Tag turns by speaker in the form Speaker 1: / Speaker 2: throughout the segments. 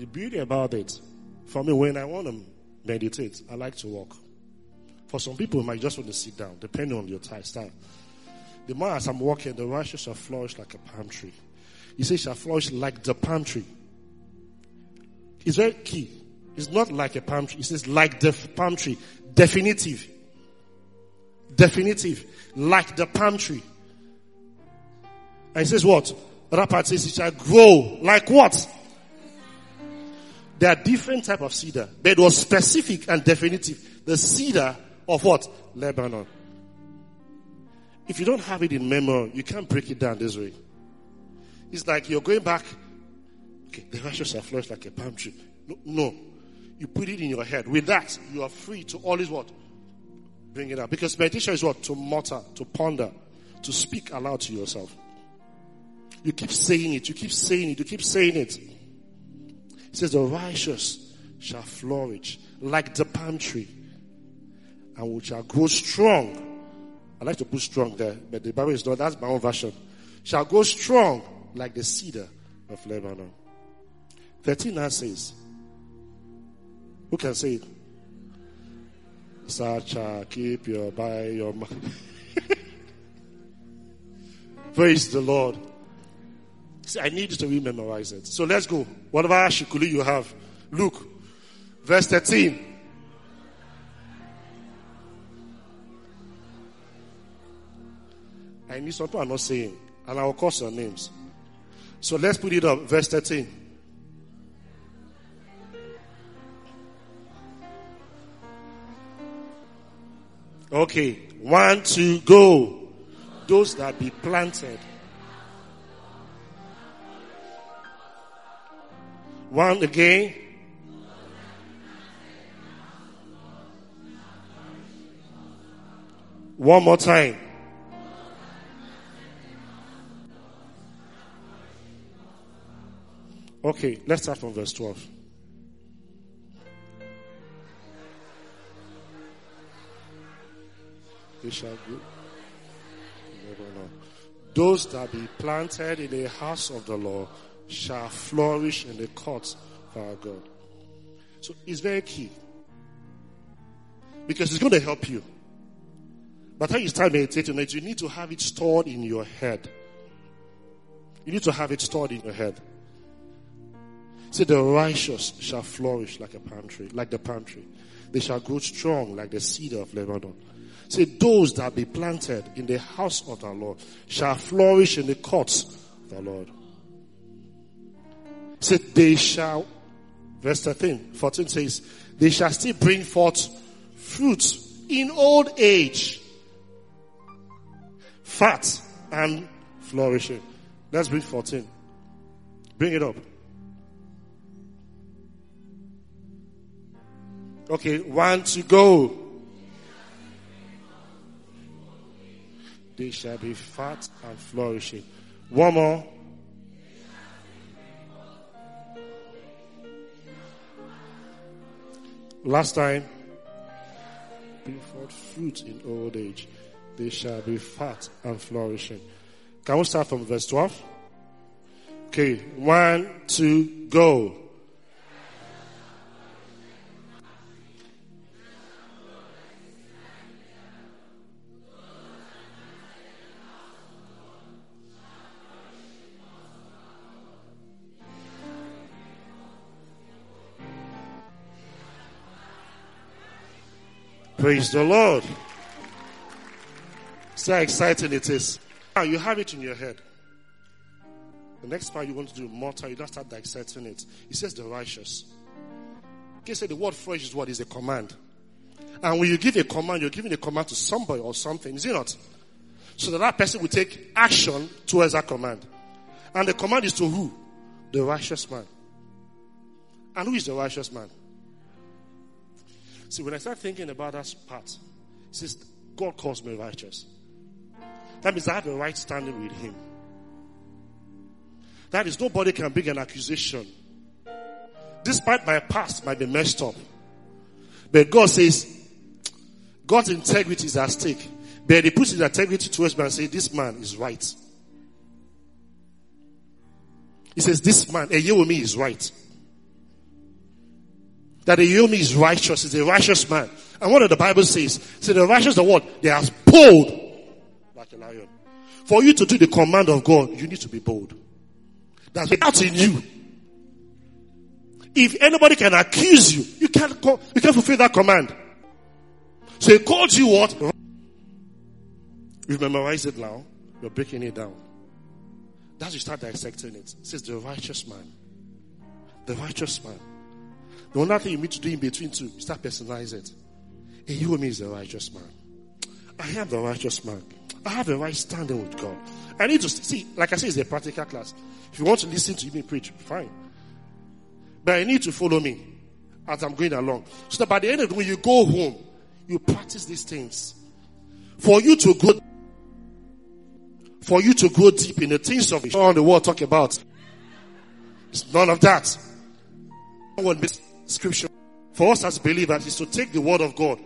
Speaker 1: The beauty about it, for me, when I want to meditate, I like to walk. For some people, might just want to sit down, depending on your type style. The more as I'm walking, the righteous shall flourish like a palm tree. He says, shall flourish like the palm tree. It's very key. It's not like a palm tree. He says, like the palm tree. Definitive. Definitive. Like the palm tree. And he says what? Part says it shall grow. Like what? There are different type of cedar, but it was specific and definitive. The cedar of what? Lebanon. If you don't have it in memory, you can't break it down this way. It's like you're going back. Okay, the righteous are flourish like a palm tree. No, no, you put it in your head. With that, you are free to always what? Bring it up. Because meditation is what? To mutter, to ponder, to speak aloud to yourself. You keep saying it, you keep saying it, you keep saying it. Says, The righteous shall flourish like the palm tree and we shall grow strong. I like to put strong there, but the Bible is not, that's my own version. Shall grow strong like the cedar of Lebanon. 13 now says, Who can say it? Such a keep your by your mind. Praise the Lord. See, I need to rememorize it. So let's go. Whatever shikuli you have. Look. Verse 13. I need some people are not saying, and I will call some names. So let's put it up. Verse 13. Okay, one, two, go. Those that be planted. One again. One more time. Okay, let's start from verse 12. They shall go. Those that be planted in the house of the Lord shall flourish in the courts of our God. So it's very key. Because it's going to help you. But how you start meditating you need to have it stored in your head. You need to have it stored in your head. Say, the righteous shall flourish like a palm tree, like the palm tree. They shall grow strong like the cedar of Lebanon. Say, those that be planted in the house of the Lord shall flourish in the courts of the Lord. Say, they shall, verse 13, 14 says, they shall still bring forth fruit in old age, fat and flourishing. Let's bring 14. Bring it up. Okay, one to go. They shall be fat and flourishing. One more. Last time. Bring forth fruit in old age. They shall be fat and flourishing. Can we start from verse 12? Okay, one, two, go. Praise the Lord. See how exciting it is. Now you have it in your head. The next part you want to do mortar, you don't start dissecting it. He says the righteous. Okay, say the word fresh is what is a command. And when you give a command, you're giving a command to somebody or something, is it not? So that that person will take action towards that command. And the command is to who? The righteous man. And who is the righteous man? See, when I start thinking about that part, it says, God calls me righteous. That means I have a right standing with Him. That is, nobody can bring an accusation. Despite my past might be messed up. But God says, God's integrity is at stake. But He puts His integrity towards me and says, This man is right. He says, This man, Eyewunmi is right. That the Yomi is righteous, is a righteous man. And what the Bible says? Say the righteous are what? They are bold like a lion. For you to do the command of God, you need to be bold. That's out in you. If anybody can accuse you, you can't, you can't fulfill that command. So he called you what? You've memorized it now. You're breaking it down. That's you start dissecting. It says the righteous man. The righteous man. The only thing you need to do in between two, you start personalize it. And you and me is the righteous man. I am the righteous man. I have a right standing with God. I need to see, like I say, it's a practical class. If you want to listen to me preach, fine. But I need to follow me as I'm going along. So that by the end of the when you go home, you practice these things. For you to go, for you to go deep in the things of it. The world talk about. It's none of that. One scripture for us as believers is to take the word of God.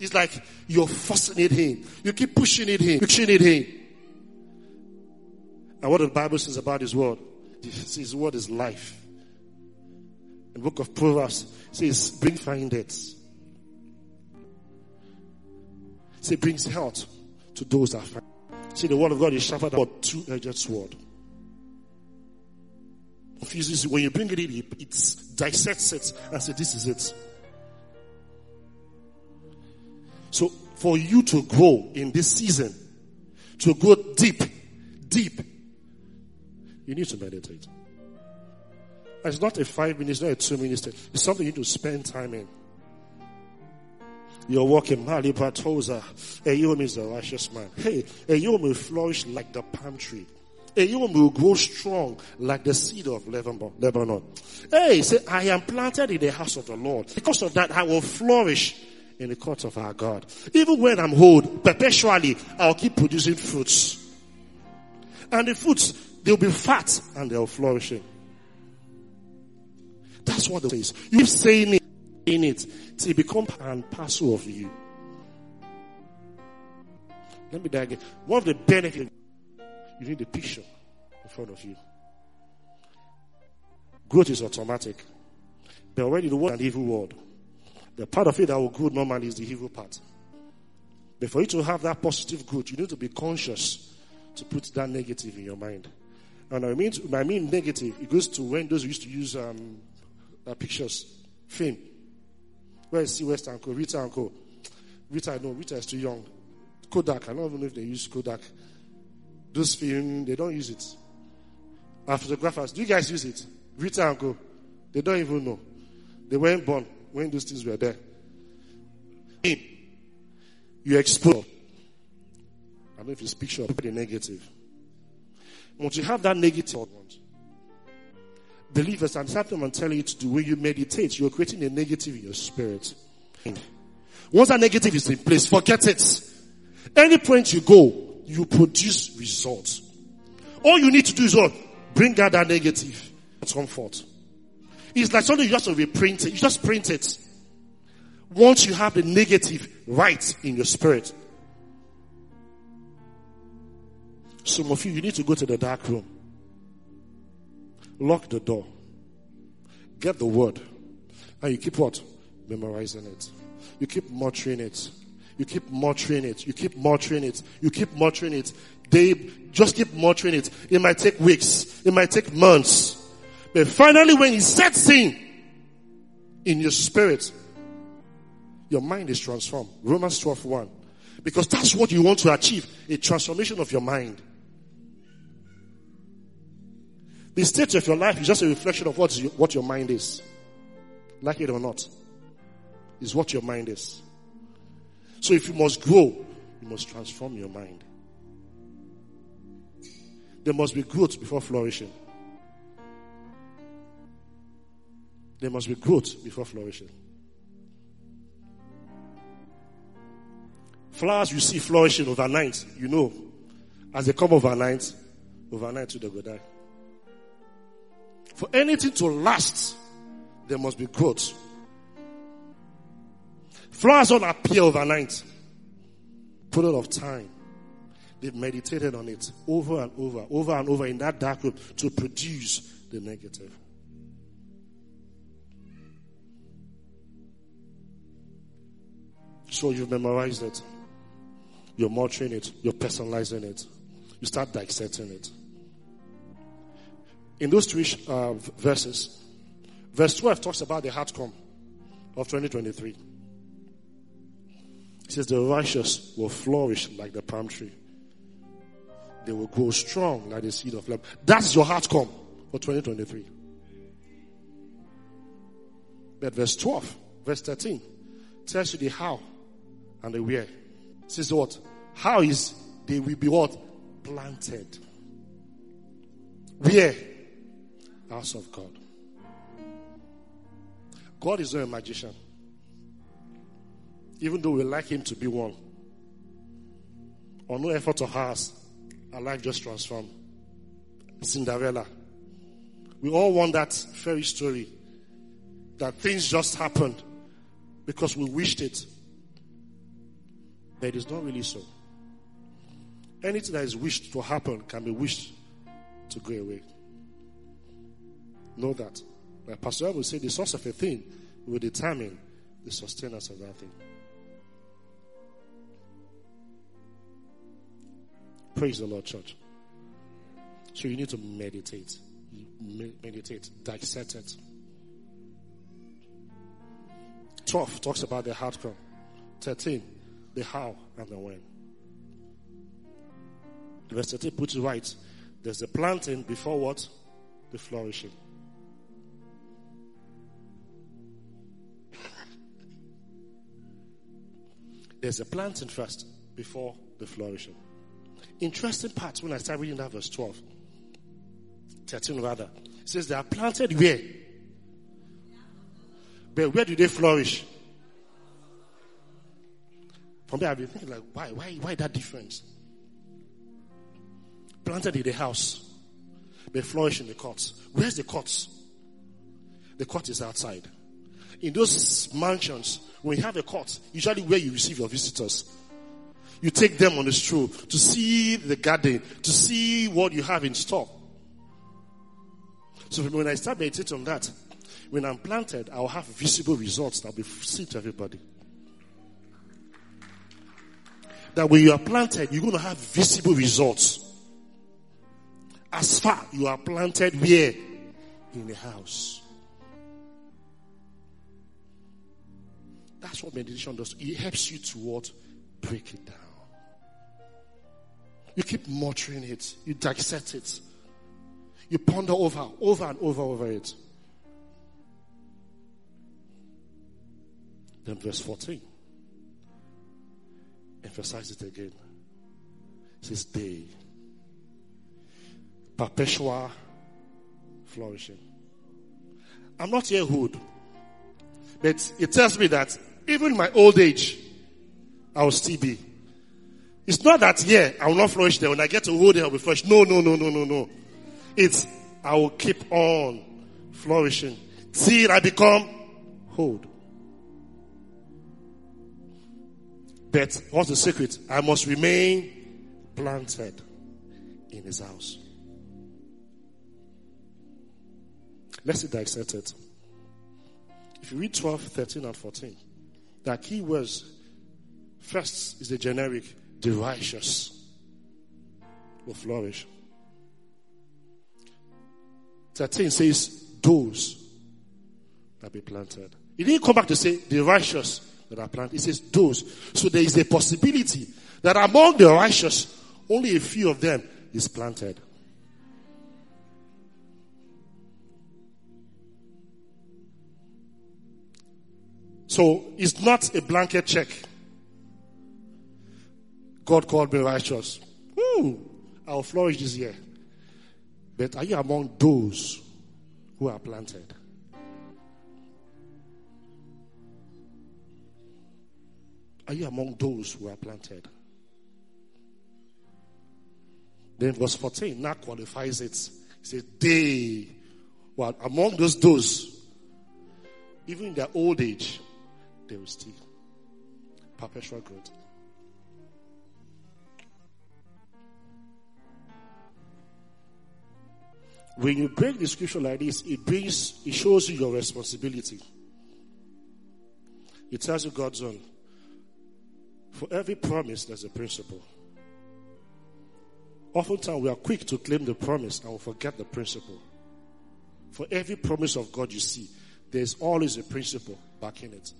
Speaker 1: It's like you're forcing it in. You keep pushing it in, pushing it in. And what the Bible says about His word? His word is life. The book of Proverbs says, bring find it. Say brings health to those that find. See, the word of God is sharper than two-edged sword. When you bring it in, it dissects it and say, this is it. So for you to grow in this season, to go deep, deep, you need to meditate. It's not a five minutes, not a two minutes. It's something you need to spend time in. You're walking, Malibatoza. Ayom is a righteous man. Hey, Ayom will flourish like the palm tree. Eh, Ayom will grow strong like the cedar of Lebanon. Hey, say, I am planted in the house of the Lord. Because of that, I will flourish in the court of our God. Even when I'm old, perpetually, I'll keep producing fruits. And the fruits, they'll be fat and they'll flourishing. That's what it says. You keep saying it, in it, till it become and parcel of you. Let me die again. One of the benefits, you need a picture in front of you. Growth is automatic. But already the word and evil world. The part of it that will grow normally is the evil part. But for you to have that positive growth, you need to be conscious to put that negative in your mind. And I mean, I mean negative, it goes to when those used to use um, uh, pictures, fame. Where is C West Co, Rita and Co. Rita, no, Rita is too young. Kodak, I don't even know if they use Kodak. Those film, they don't use it. Our photographers, do you guys use it? Rita and go. They don't even know. They weren't born when those things were there. You expose. I don't know if it's picture or the negative. Once you have that negative believers and something I'm telling you to do, when you meditate, you're creating a negative in your spirit. Once that negative is in place, forget it. Any point you go, you produce results. All you need to do is what? Bring out that negative. Comfort. It's like something you just reprint it. You just print it. Once you have the negative right in your spirit. Some of you, you need to go to the dark room. Lock the door. Get the word. And you keep what? Memorizing it. You keep muttering it. You keep muttering it. You keep muttering it. You keep muttering it. They just keep muttering it. It might take weeks. It might take months. But finally, when it sets in, in your spirit, your mind is transformed. Romans 12 1. Because that's what you want to achieve. A transformation of your mind. The state of your life is just a reflection of what, what your mind is. Like it or not. Is what your mind is. So if you must grow, you must transform your mind. There must be growth before flourishing. There must be growth before flourishing. Flowers you see flourishing overnight, you know, as they come overnight, overnight to the go die. For anything to last, there must be growth. Flowers don't appear overnight. Period of time. They've meditated on it over and over, over and over in that dark room to produce the negative. So you've memorized it. You're mulching it. You're personalizing it. You start dissecting it. In those three uh, verses, verse 12 talks about the outcome of 2023. Says, The righteous will flourish like the palm tree. They will grow strong like the cedar of Lebanon. That's your outcome for 2023. But verse 12, verse 13 tells you the how and the where. It says what? How is they will be what? Planted. Where? House of God. God is not a magician. Even though we like him to be one. On no effort of ours, our life just transformed. Cinderella. We all want that fairy story that things just happened because we wished it. But it is not really so. Anything that is wished to happen can be wished to go away. Know that. Like Pastor will say, the source of a thing will determine the sustenance of that thing. Praise the Lord, church. So you need to meditate. Meditate, dissect it. 12 talks about the outcome. 13, the how and the when. Verse 13 puts it right. There's the planting before what? The flourishing. There's a planting first before the flourishing. Interesting part when I start reading that verse 12. 13 rather. It says they are planted where? But where do they flourish? From there, I've been thinking, like, why, why, why that difference? Planted in the house, they flourish in the courts. Where's the courts? The court is outside. In those mansions, when you have a court, usually where you receive your visitors, you take them on the stroll to see the garden, to see what you have in store. So when I start meditating on that, when I'm planted, I'll have visible results that will be seen to everybody. That when you are planted, you're going to have visible results. As far you are planted where? In the house. That's what meditation does. It helps you to what? Break it down. You keep muttering it. You dissect it. You ponder over, over and over over it. Then verse 14 emphasize it again. It says they Perpetual flourishing. I'm not here hood. But it tells me that even in my old age, I will still be. It's not that, yeah, I will not flourish there. When I get to old age, I will flourish. No, no, no, no, no, no. It's, I will keep on flourishing till I become old. But what's the secret? I must remain planted in his house. Let's dissect it. If you read 12, 13, and 14, the key words first is the generic, the righteous will flourish. 13 says, those that be planted. He didn't come back to say the righteous that are planted. He says those. So there is a possibility that among the righteous, only a few of them is planted. So it's not a blanket check. God called me righteous. Woo, I'll flourish this year. But are you among those who are planted? Are you among those who are planted? Then verse 14 now qualifies it. He says, They well among those those, even in their old age, they will still. Perpetual growth. When you break the scripture like this, it brings, it shows you your responsibility. It tells you God's own. For every promise, there's a principle. Oftentimes, we are quick to claim the promise and we forget the principle. For every promise of God you see, there's always a principle backing it.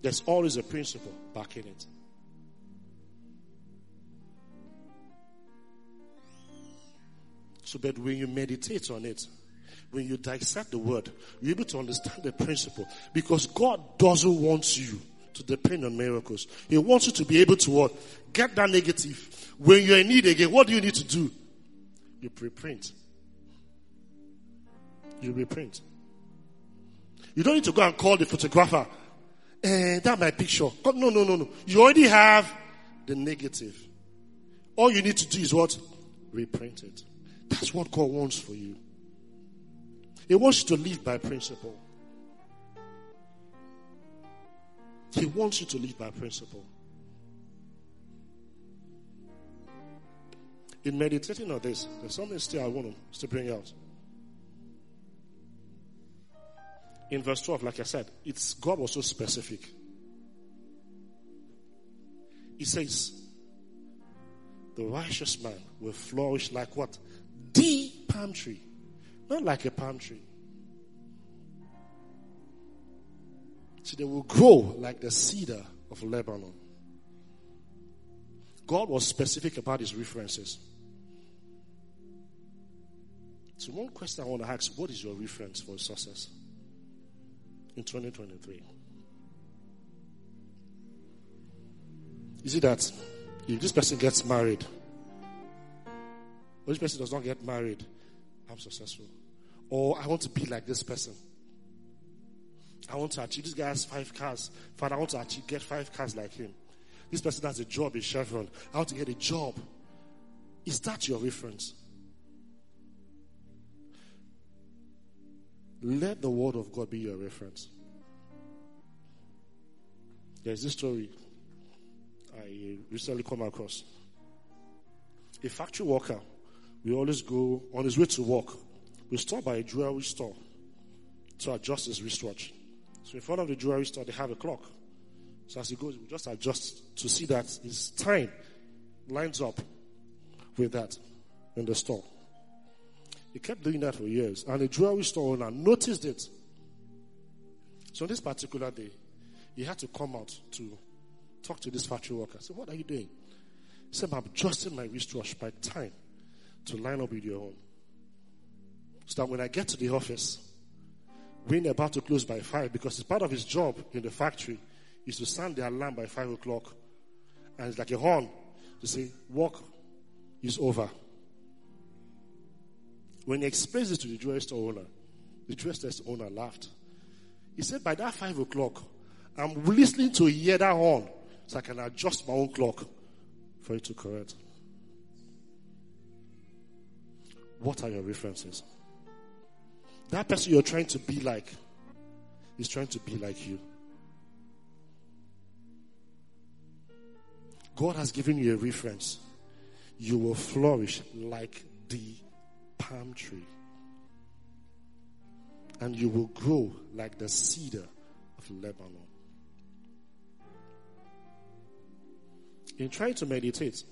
Speaker 1: There's always a principle backing it. So, but when you meditate on it, when you dissect the word, you're able to understand the principle. Because God doesn't want you to depend on miracles. He wants you to be able to what? Get that negative. When you're in need again, what do you need to do? You preprint. You reprint. You don't need to go and call the photographer. Eh, that my picture. No, no, no, no. You already have the negative. All you need to do is what? Reprint it. That's what God wants for you. He wants you to live by principle. He wants you to live by principle. In meditating on this, there's something still I want to bring out. In verse 12, like I said, it's God was so specific. He says, the righteous man will flourish like what? The palm tree. Not like a palm tree. So they will grow like the cedar of Lebanon. God was specific about his references. So, one question I want to ask what is your reference for success in 2023? Is it that if this person gets married, or this person does not get married, I'm successful? Or I want to be like this person. I want to achieve. This guy has five cars. Father, I want to achieve, get five cars like him. This person has a job in Chevron. I want to get a job. Is that your reference? Let the word of God be your reference. There's this story I recently come across. A factory worker, we always go on his way to work. We stop by a jewelry store to adjust his wristwatch. So in front of the jewelry store, they have a clock. So as he goes, we just adjust to see that his time lines up with that in the store. He kept doing that for years. And the jewelry store owner noticed it. So on this particular day, he had to come out to talk to this factory worker. So what are you doing? He said, I'm adjusting my wristwatch by time to line up with your own. So that when I get to the office, they're about to close by five, because it's part of his job in the factory, is to sound the alarm by five o'clock. And it's like a horn to say, work is over. When he explains this to the jewelry store owner, the jewelry store owner laughed. He said, by that five o'clock, I'm listening to hear that horn so I can adjust my own clock for it to correct. What are your references? That person you're trying to be like is trying to be like you. God has given you a reference. You will flourish like the palm tree. And you will grow like the cedar of Lebanon. In trying to meditate,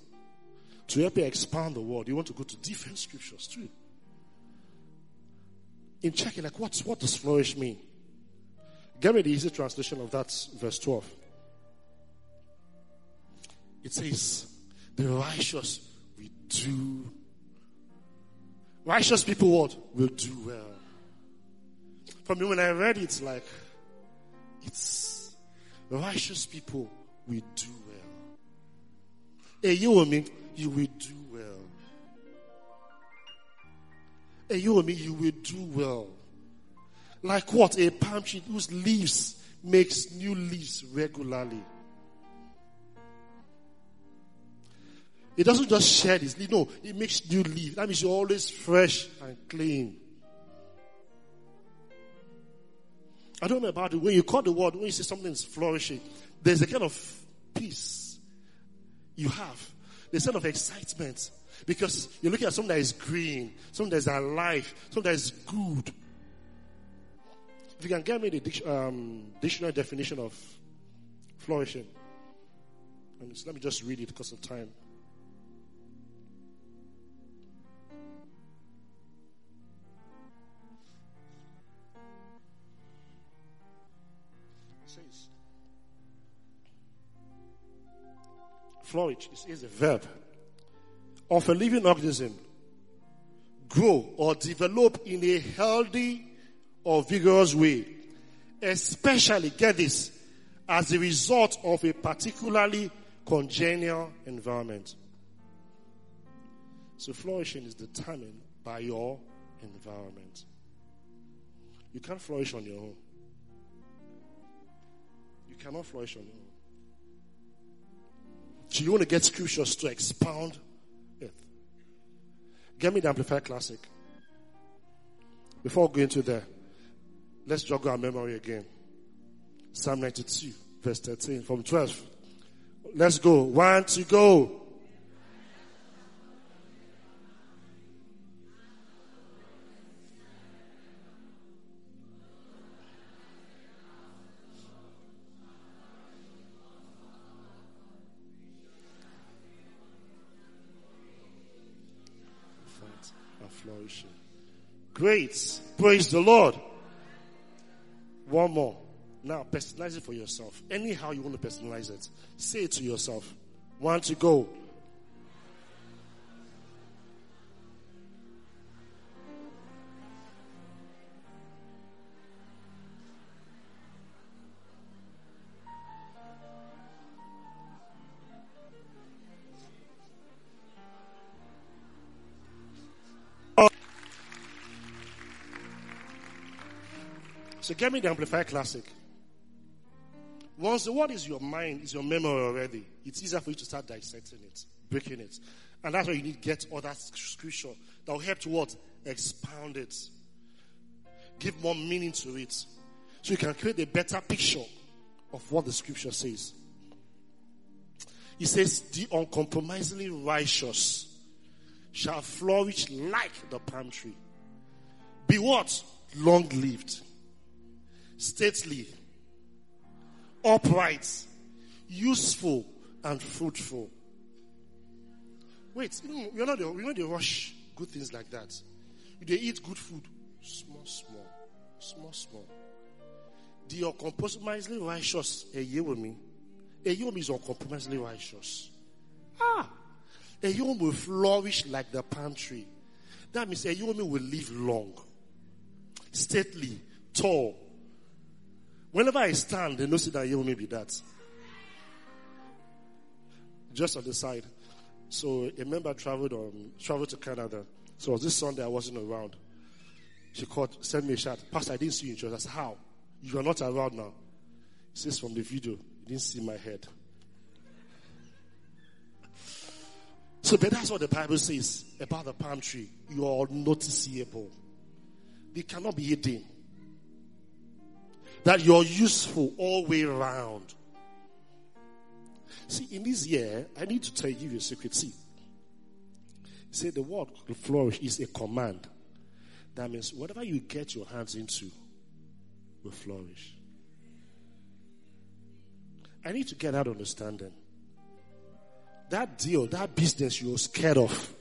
Speaker 1: to help you expand the word, you want to go to different scriptures too in checking, like, what's, what does flourish mean? Get me the easy translation of that verse 12. It says, the righteous will do. Righteous people what? Will do well. For me, when I read it, it's like, it's righteous people will do well. Hey, you and me, you will do well. and you and me, you will do well. Like what? A palm tree whose leaves makes new leaves regularly. It doesn't just shed its leaf. No, it makes new leaves. That means you're always fresh and clean. I don't know about it. When you call the word, when you say something is flourishing, there's a kind of peace you have. A kind of excitement. Because you're looking at something that is green, something that is alive, something that is good. If you can get me the um, dictionary definition of Flourishing. Let me just read it because of time. Flourish is, is a verb of a living organism grow or develop in a healthy or vigorous way, especially, get this, as a result of a particularly congenial environment. So flourishing is determined by your environment. You can't flourish on your own. You cannot flourish on your own. So you want to get scriptures to expound it. Get me the Amplified Classic. Before going to there, let's jog our memory again. Psalm 92, verse 13, from 12. Let's go. One to go. Praise the Lord. One more. Now, personalize it for yourself. Anyhow you want to personalize it, say it to yourself. One to go. So get me the Amplified Classic. Once the word is your mind, is your memory already, it's easier for you to start dissecting it, breaking it. And that's why you need to get other scripture that will help to what? Expound it. Give more meaning to it. So you can create a better picture of what the scripture says. He says, the uncompromisingly righteous shall flourish like the palm tree. Be what? Long lived. Stately upright, useful, and fruitful. Wait, you know, not the, they rush good things like that. They eat good food, small, small, small, small. The uncompromisingly righteous, Eyewunmi. A year is uncompromisingly righteous. Ah, a year will flourish like the palm tree. That means a year will live long, stately, tall, Whenever I stand, they know that you may be that. Just on the side. So a member traveled on traveled to Canada. So this Sunday I wasn't around. She called, sent me a shot. Pastor, I didn't see you in church. I said, How? You are not around now. He says from the video, you didn't see my head. So, but that's what the Bible says about the palm tree. You are noticeable. They cannot be hidden that you're useful all way round. See, in this year, I need to tell you a secret. See, say the word flourish is a command. That means whatever you get your hands into will flourish. I need to get that understanding. That deal, that business you're scared of.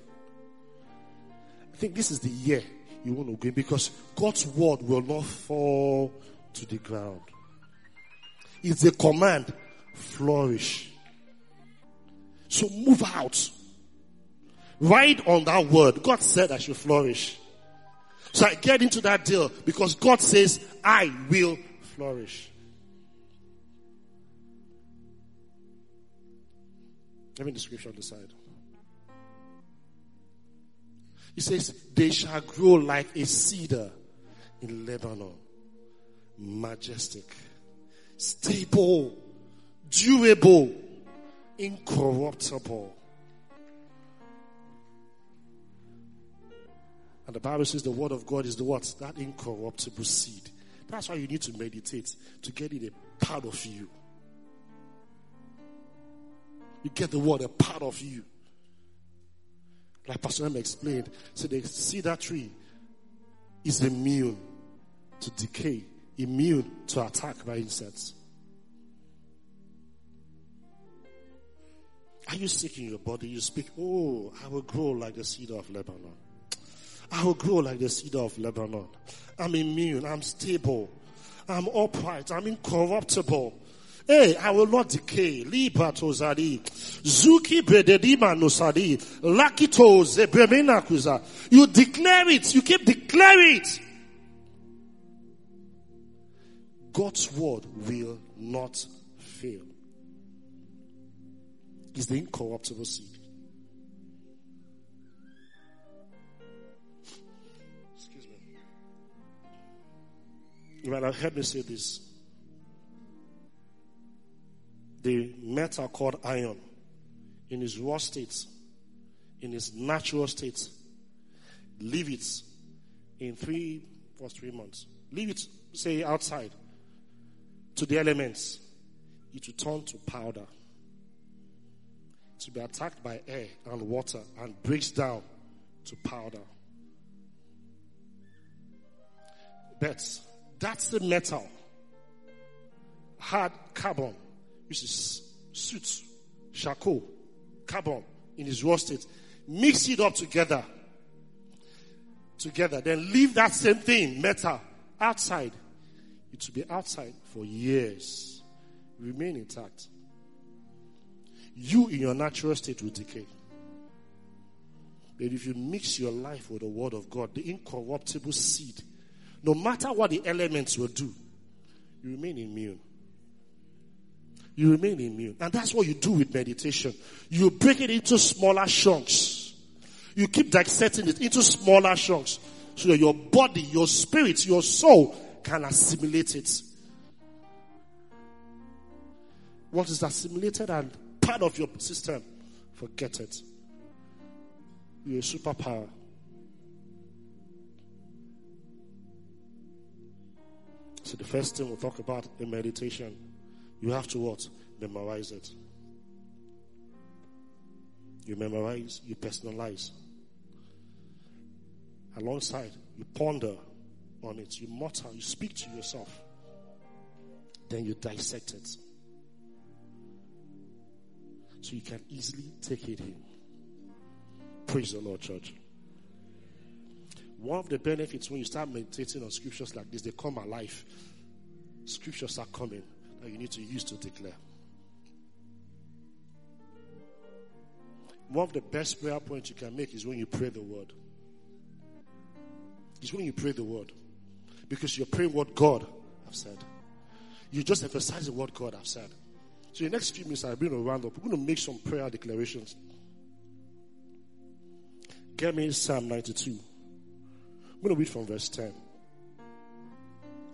Speaker 1: I think this is the year you want to go because God's word will not fall to the ground. It's a command. Flourish. So move out. Ride on that word. God said I should flourish. So I get into that deal because God says I will flourish. Me the scripture on the side. He says, they shall grow like a cedar in Lebanon majestic, stable, durable, incorruptible. And the Bible says the word of God is the what? That incorruptible seed. That's why you need to meditate to get it a part of you. You get the word a part of you. Like Pastor M explained, so see that tree is immune to decay immune to attack by insects. Are you sick in your body? You speak, oh, I will grow like the cedar of Lebanon. I will grow like the cedar of Lebanon. I'm immune. I'm stable. I'm upright. I'm incorruptible. Hey, I will not decay. Liba tozadi. Zuki bededima nosadi. Lakito zebremena kuza. You declare it. You keep declaring it. God's word will not fail. It's the incorruptible seed. Excuse me. You might have heard me say this. The metal called iron in its raw state, in its natural state, leave it in three or three months. Leave it, say, outside to the elements. It will turn to powder. To be attacked by air and water and breaks down to powder. But that's the metal. Hard carbon, which is soot, charcoal, carbon in its raw state. Mix it up together. Together. Then leave that same thing, metal, outside. It will be outside for years. Remain intact. You in your natural state will decay. But if you mix your life with the word of God, the incorruptible seed, no matter what the elements will do, you remain immune. You remain immune. And that's what you do with meditation. You break it into smaller chunks. You keep dissecting it into smaller chunks so that your body, your spirit, your soul can assimilate it. What is assimilated and part of your system, forget it. You're a superpower. So the first thing we'll talk about in meditation, you have to what? Memorize it. You memorize, you personalize. Alongside, you ponder on it, you mutter, you speak to yourself. Then you dissect it. So you can easily take it in. Praise the Lord, church. One of the benefits when you start meditating on scriptures like this, they come alive. Scriptures are coming that you need to use to declare. One of the best prayer points you can make is when you pray the word. It's when you pray the word. Because you're praying what God has said. You just emphasize what God has said. So in the next few minutes, I'll bring a round up. We're going to make some prayer declarations. Get me Psalm 92. I'm going to read from verse 10.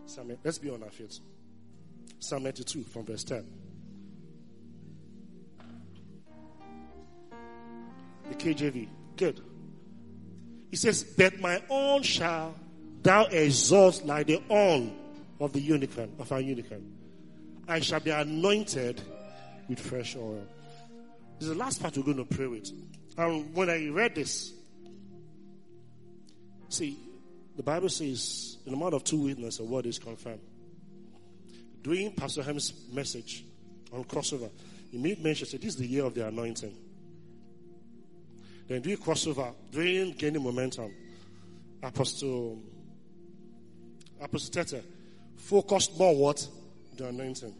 Speaker 1: Psalm, let's be on our feet. Psalm 92 from verse 10. The KJV. Good. He says, That my own shall thou exalt like the horn of the unicorn, of our unicorn. I shall be anointed with fresh oil. This is the last part we're going to pray with. And when I read this, see, the Bible says, in the mouth of two witnesses, a word is confirmed. During Pastor Ham's message on crossover, he made mention, said, This is the year of the anointing. Then during crossover, during gaining momentum, Apostle Apostle Tete focused more what? The anointing.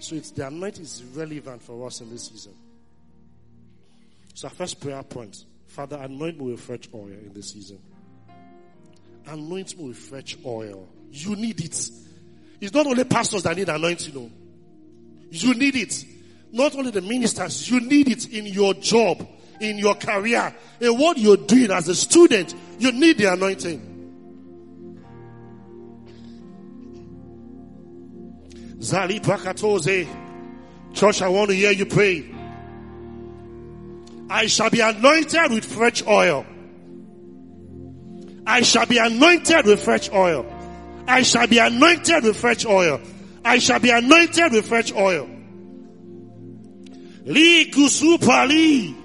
Speaker 1: So it's the anointing is relevant for us in this season. So our first prayer point, Father, anoint me with fresh oil in this season. Anoint me with fresh oil. You need it. It's not only pastors that need anointing, no. You need it. Not only the ministers, you need it in your job, in your career, in what you're doing as a student. You need the anointing. Zali Pakatoze. Church, I want to hear you pray. I shall be anointed with fresh oil. I shall be anointed with fresh oil. I shall be anointed with fresh oil. I shall be anointed with fresh oil. Li kusupali.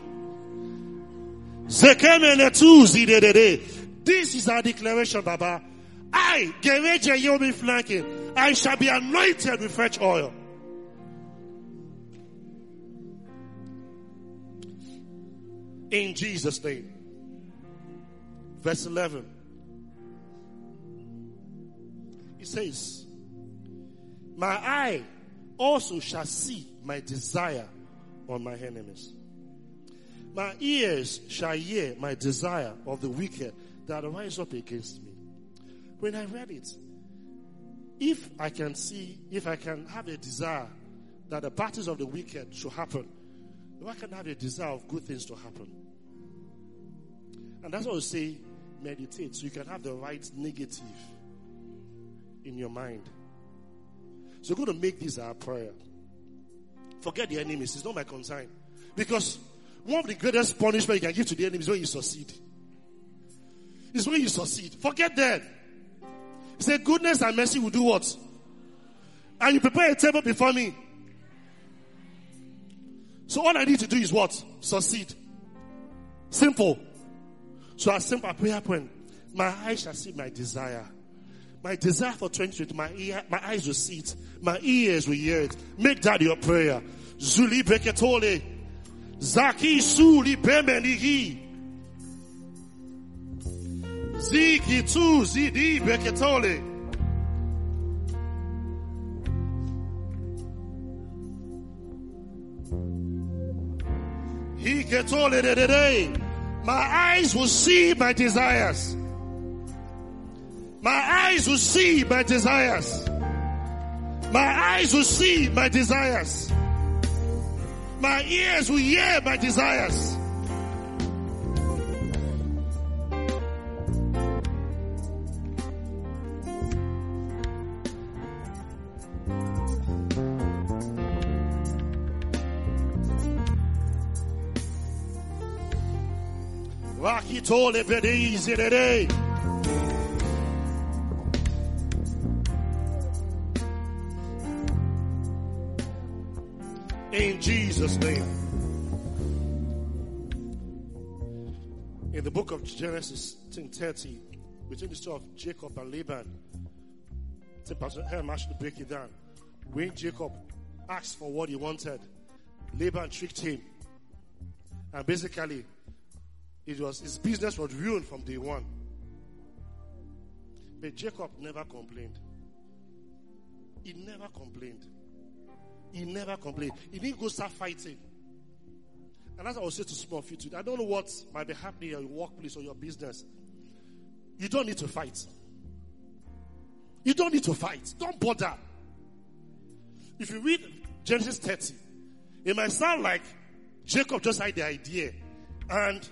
Speaker 1: This is our declaration, Baba. I, Gereje Yomi flanking. I shall be anointed with fresh oil. In Jesus' name. Verse 11. He says, My eye also shall see my desire on my enemies. My ears shall hear my desire of the wicked that rise up against me. When I read it, if I can see, if I can have a desire that the parties of the wicked should happen, why can have a desire of good things to happen? And that's what we say, meditate, so you can have the right negative in your mind. So we're going to make this our prayer. Forget the enemies, it's not my concern. Because one of the greatest punishment you can give to the enemy is when you succeed. It's when you succeed. Forget that. Said, Goodness and mercy will do what? And you prepare a table before me. So all I need to do is what? Succeed. Simple. So a simple prayer point. My eyes shall see my desire. My desire for 2020, my ear, my eyes will see it. My ears will hear it. Make that your prayer. Zuli beketole. Zaki suli bemenihi. Ziki tu zidi beketole. He ketole de de. My eyes will see my desires. My eyes will see my desires. My eyes will see my desires. My ears will hear my desires. Vakitole bedeizi today. In Jesus' name. In the book of Genesis 30, between the story of Jacob and Laban, I think actually break it down. When Jacob asked for what he wanted, Laban tricked him. And basically, it was his business was ruined from day one. But Jacob never complained. He never complained. He never complained. He didn't go start fighting. And as I was saying to some of you today, I don't know what might be happening in your workplace or your business. You don't need to fight. You don't need to fight. Don't bother. If you read Genesis 30, it might sound like Jacob just had the idea and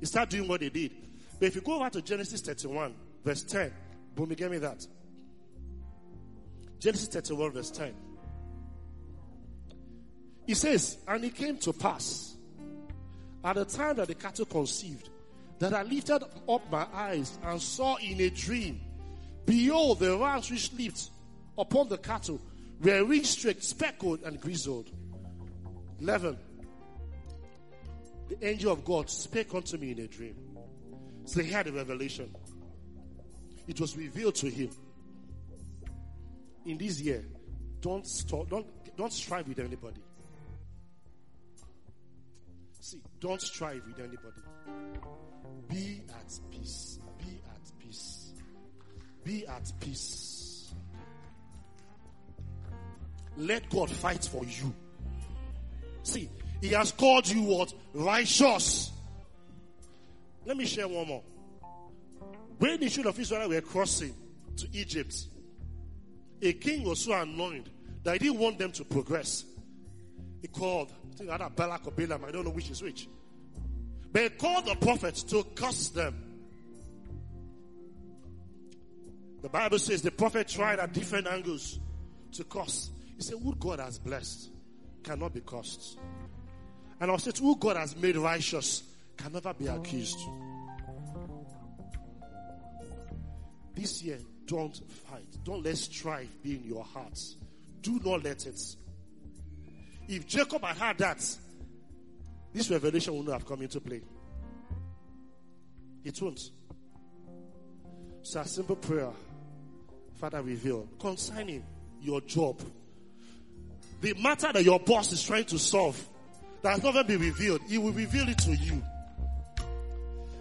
Speaker 1: he started doing what he did. But if you go over to Genesis 31, verse 10, boom, give me that. Genesis 31, verse 10. He says, And it came to pass at the time that the cattle conceived that I lifted up my eyes and saw in a dream, behold, the rams which lived upon the cattle were ring streaked, speckled, and grizzled. 11 the angel of God spake unto me in a dream. So he had a revelation. It was revealed to him. In this year, don't stop, don't, don't strive with anybody. See, don't strive with anybody. Be at peace. Be at peace. Be at peace. Let God fight for you. See, he has called you what? Righteous. Let me share one more. When the children of Israel were crossing to Egypt, a king was so annoyed that he didn't want them to progress. He called, I think either Balak or Balaam, I don't know which is which. But he called the prophets to curse them. The Bible says the prophet tried at different angles to curse. He said, Who God has blessed cannot be cursed. And I'll say, who God has made righteous can never be accused. This year, don't fight. Don't let strife be in your hearts. Do not let it. If Jacob had had that, this revelation would not have come into play. It won't. So a simple prayer, Father, reveal concerning your job, the matter that your boss is trying to solve that has never been revealed, He will reveal it to you.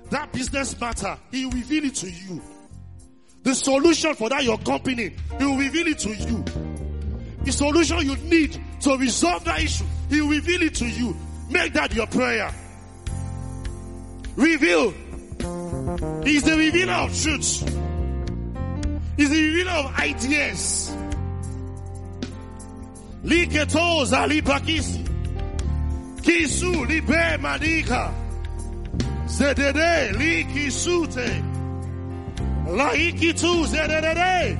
Speaker 1: that business matter, He will reveal it to you. The solution for that your company, He will reveal it to you. The solution you need to resolve that issue, He will reveal it to you. Make that your prayer. Reveal. He's the revealer of truth. He's the revealer of ideas. Liketoza libakisi. Kisu libe madika. Zedede likisute. Laikitu zedede.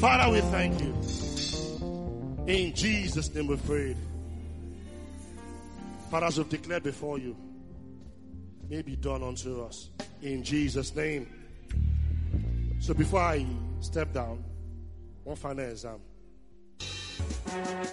Speaker 1: Father, we thank you. In Jesus' name we prayed. Father, as we've declared before you, may be done unto us. In Jesus' name. So before I step down, one final exam.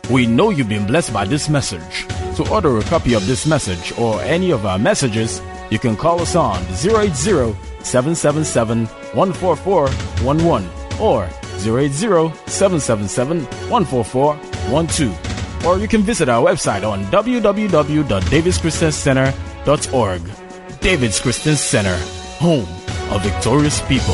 Speaker 2: We know you've been blessed by this message. To order a copy of this message or any of our messages, you can call us on 080 777 14411 or 080-777-14412. Or you can visit our website on www.davidschristiancenter.org. David's Christian Center, home of victorious people.